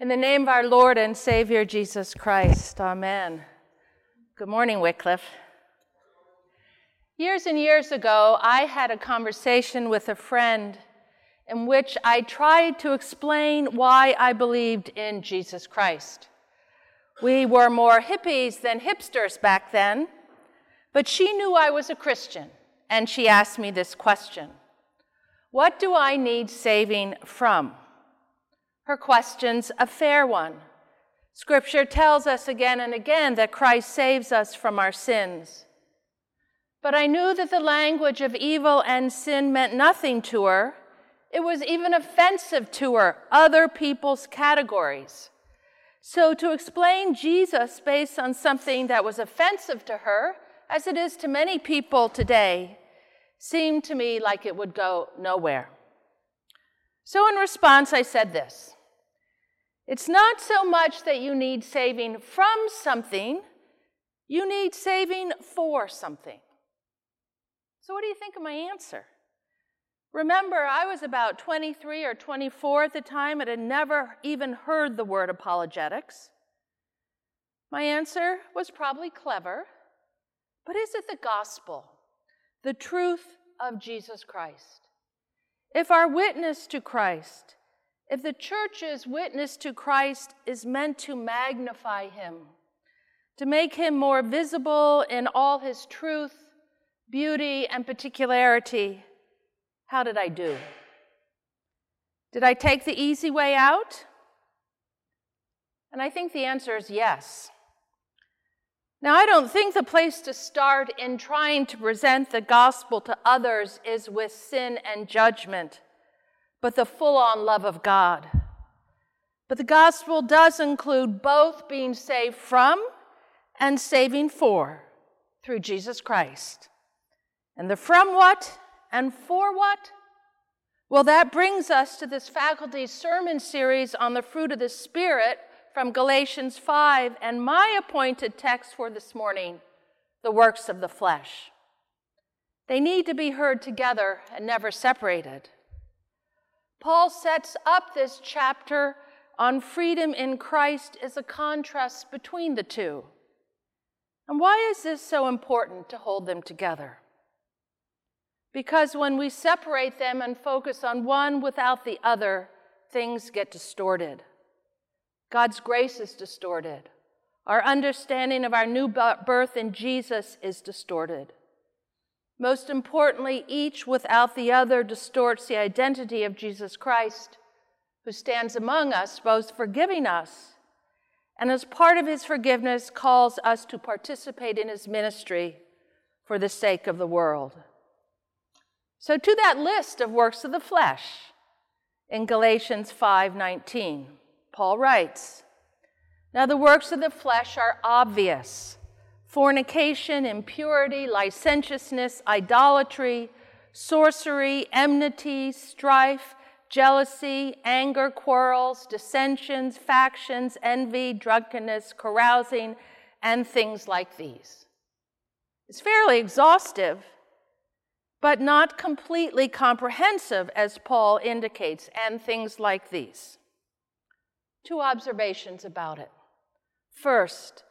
In the name of our Lord and Savior Jesus Christ, Amen. Good morning, Wycliffe. Years and years ago, I had a conversation with a friend in which I tried to explain why I believed in Jesus Christ. We were more hippies than hipsters back then, but she knew I was a Christian, and she asked me this question What do I need saving from? Her question's a fair one. Scripture tells us again and again that Christ saves us from our sins. But I knew that the language of evil and sin meant nothing to her. It was even offensive to her, other people's categories. So to explain Jesus based on something that was offensive to her, as it is to many people today, seemed to me like it would go nowhere. So in response, I said this it's not so much that you need saving from something, you need saving for something. So, what do you think of my answer? Remember, I was about 23 or 24 at the time and had never even heard the word apologetics. My answer was probably clever, but is it the gospel, the truth of Jesus Christ? If our witness to Christ if the church's witness to Christ is meant to magnify him, to make him more visible in all his truth, beauty, and particularity, how did I do? Did I take the easy way out? And I think the answer is yes. Now, I don't think the place to start in trying to present the gospel to others is with sin and judgment but the full on love of God. But the gospel does include both being saved from and saving for through Jesus Christ. And the from what and for what? Well, that brings us to this faculty sermon series on the fruit of the Spirit from Galatians 5 and my appointed text for this morning, the works of the flesh. They need to be heard together and never separated. Paul sets up this chapter on freedom in Christ as a contrast between the two. And why is this so important to hold them together? Because when we separate them and focus on one without the other, things get distorted. God's grace is distorted. Our understanding of our new birth in Jesus is distorted. Most importantly, each without the other distorts the identity of Jesus Christ, who stands among us, both forgiving us and as part of his forgiveness calls us to participate in his ministry for the sake of the world. So to that list of works of the flesh in Galatians 5:19, Paul writes, "Now the works of the flesh are obvious: fornication, impurity, licentiousness, idolatry, sorcery, enmity, strife, jealousy, anger, quarrels, dissensions, factions, envy, drunkenness, carousing, and things like these. It's fairly exhaustive, but not completely comprehensive, as Paul indicates, and things like these. Two observations about it. First,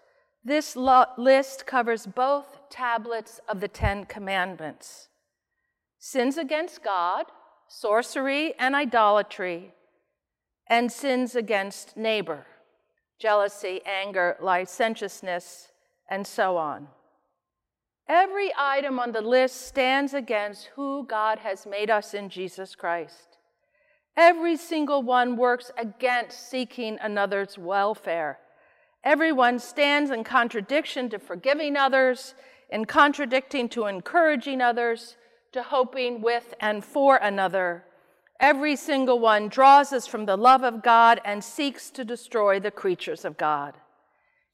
this list covers both tablets of the Ten Commandments sins against God, sorcery and idolatry, and sins against neighbor, jealousy, anger, licentiousness, and so on. Every item on the list stands against who God has made us in Jesus Christ. Every single one works against seeking another's welfare Everyone stands in contradiction to forgiving others, in contradicting to encouraging others, to hoping with and for another. Every single one draws us from the love of God and seeks to destroy the creatures of God.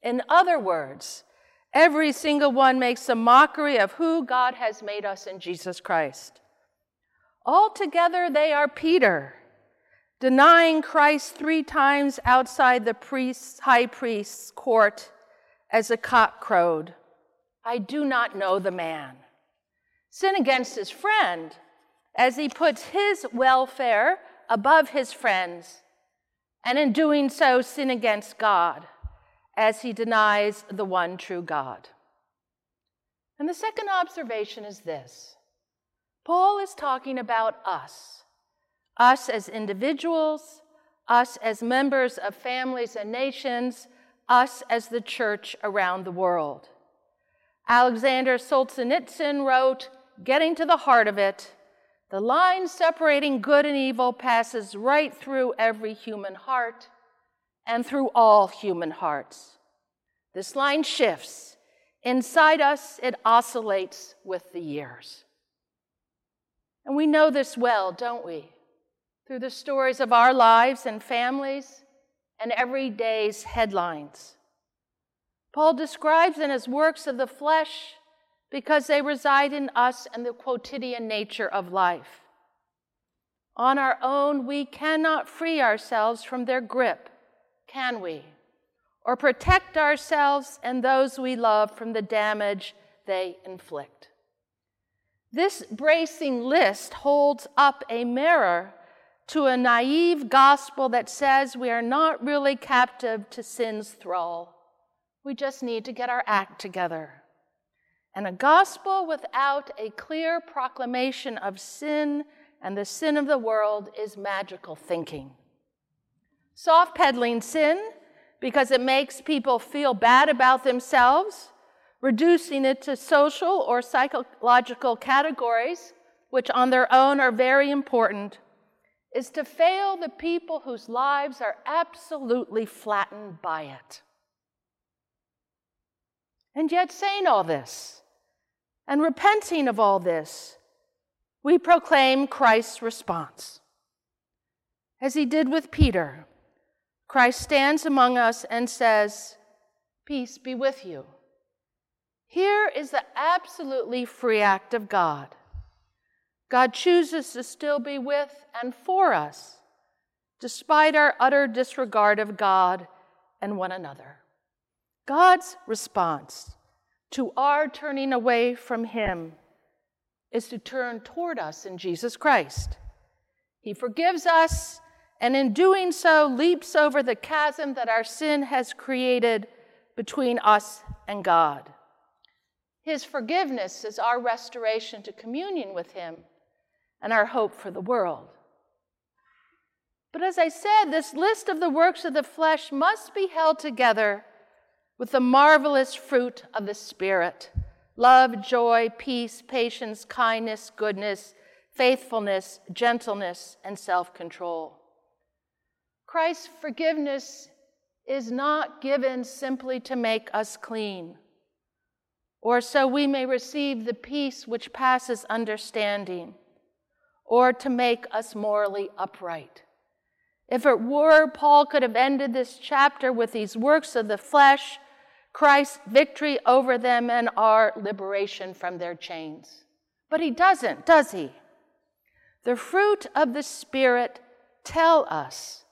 In other words, every single one makes a mockery of who God has made us in Jesus Christ. Altogether, they are Peter denying Christ three times outside the priest's, high priest's court as a cock crowed. I do not know the man. Sin against his friend as he puts his welfare above his friend's and in doing so, sin against God as he denies the one true God. And the second observation is this Paul is talking about us, us as individuals, us as members of families and nations, us as the church around the world. Alexander Solzhenitsyn wrote, Getting to the heart of it, the line separating good and evil passes right through every human heart and through all human hearts. This line shifts. Inside us, it oscillates with the years. And we know this well, don't we? Through the stories of our lives and families and every day's headlines. Paul describes in his works of the flesh because they reside in us and the quotidian nature of life. On our own, we cannot free ourselves from their grip, can we? Or protect ourselves and those we love from the damage they inflict. This bracing list holds up a mirror to a naive gospel that says we are not really captive to sin's thrall. We just need to get our act together. And a gospel without a clear proclamation of sin and the sin of the world is magical thinking. Soft pedaling sin because it makes people feel bad about themselves, reducing it to social or psychological categories, which on their own are very important, is to fail the people whose lives are absolutely flattened by it. And yet, saying all this and repenting of all this, we proclaim Christ's response. As he did with Peter, Christ stands among us and says, Peace be with you. Here is the absolutely free act of God. God chooses to still be with and for us, despite our utter disregard of God and one another. God's response to our turning away from Him is to turn toward us in Jesus Christ. He forgives us, and in doing so, leaps over the chasm that our sin has created between us and God. His forgiveness is our restoration to communion with Him and our hope for the world. But as I said, this list of the works of the flesh must be held together with the marvelous fruit of the Spirit love, joy, peace, patience, kindness, goodness, faithfulness, gentleness, and self control. Christ's forgiveness is not given simply to make us clean, or so we may receive the peace which passes understanding, or to make us morally upright. If it were, Paul could have ended this chapter with these works of the flesh Christ's victory over them and our liberation from their chains. But he doesn't, does he? The fruit of the Spirit tell us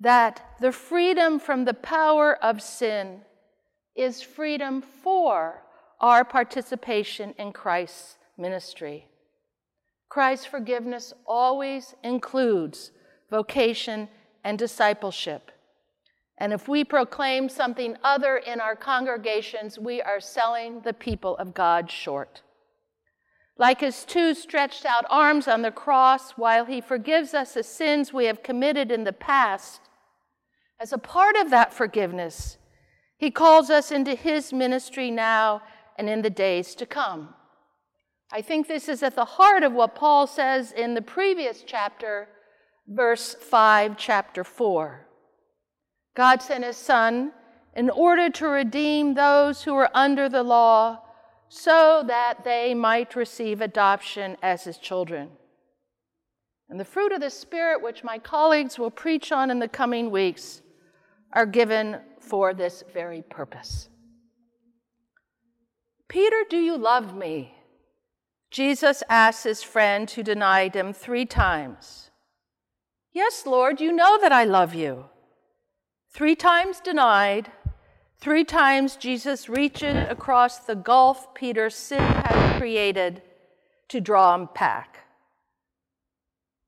that the freedom from the power of sin is freedom for our participation in Christ's ministry. Christ's forgiveness always includes vocation and discipleship. And if we proclaim something other in our congregations, we are selling the people of God short. Like his two stretched out arms on the cross, while he forgives us the sins we have committed in the past, as a part of that forgiveness, he calls us into his ministry now and in the days to come. I think this is at the heart of what Paul says in the previous chapter, verse 5, chapter 4. God sent his Son in order to redeem those who were under the law so that they might receive adoption as his children. And the fruit of the Spirit, which my colleagues will preach on in the coming weeks, are given for this very purpose. Peter, do you love me? Jesus asked his friend who denied him three times. Yes, Lord, you know that I love you. Three times denied, three times Jesus reaches across the gulf Peter's sin has created to draw him back.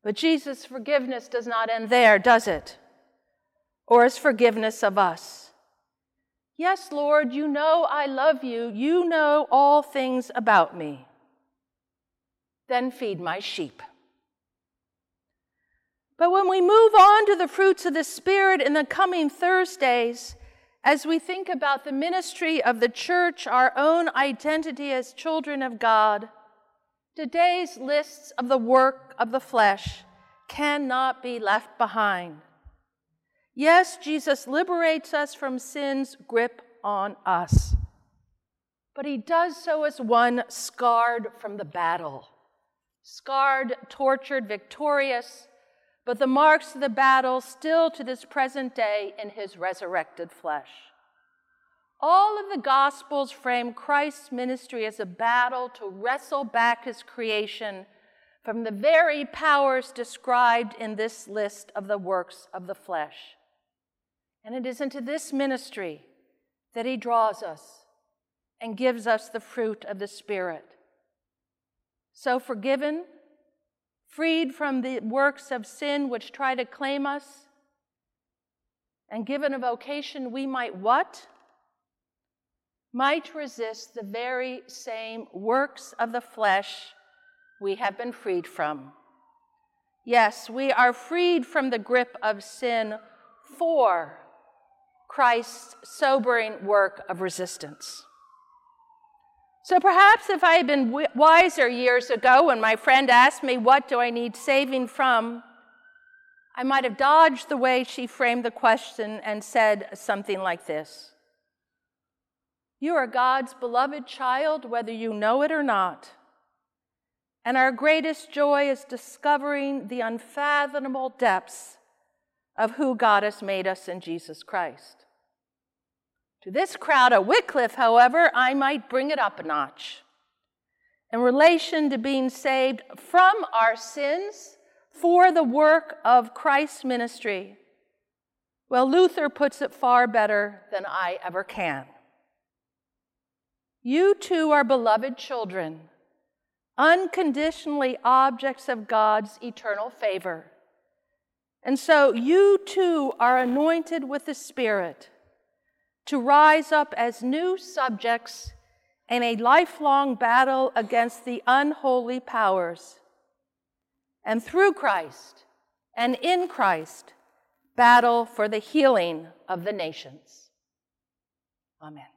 But Jesus' forgiveness does not end there, does it? or as forgiveness of us. Yes, Lord, you know I love you. You know all things about me. Then feed my sheep. But when we move on to the fruits of the Spirit in the coming Thursdays, as we think about the ministry of the church, our own identity as children of God, today's lists of the work of the flesh cannot be left behind. Yes, Jesus liberates us from sin's grip on us, but he does so as one scarred from the battle, scarred, tortured, victorious but the marks of the battle still to this present day in his resurrected flesh. All of the Gospels frame Christ's ministry as a battle to wrestle back his creation from the very powers described in this list of the works of the flesh. And it is into this ministry that he draws us and gives us the fruit of the Spirit. So, forgiven, freed from the works of sin which try to claim us, and given a vocation we might what? Might resist the very same works of the flesh we have been freed from. Yes, we are freed from the grip of sin for Christ's sobering work of resistance. So perhaps if I had been wiser years ago when my friend asked me, What do I need saving from? I might have dodged the way she framed the question and said something like this You are God's beloved child, whether you know it or not. And our greatest joy is discovering the unfathomable depths of who God has made us in Jesus Christ. To this crowd at Wycliffe, however, I might bring it up a notch. In relation to being saved from our sins for the work of Christ's ministry, well, Luther puts it far better than I ever can. You too are beloved children, unconditionally objects of God's eternal favor. And so you too are anointed with the Spirit to rise up as new subjects in a lifelong battle against the unholy powers. And through Christ and in Christ, battle for the healing of the nations. Amen.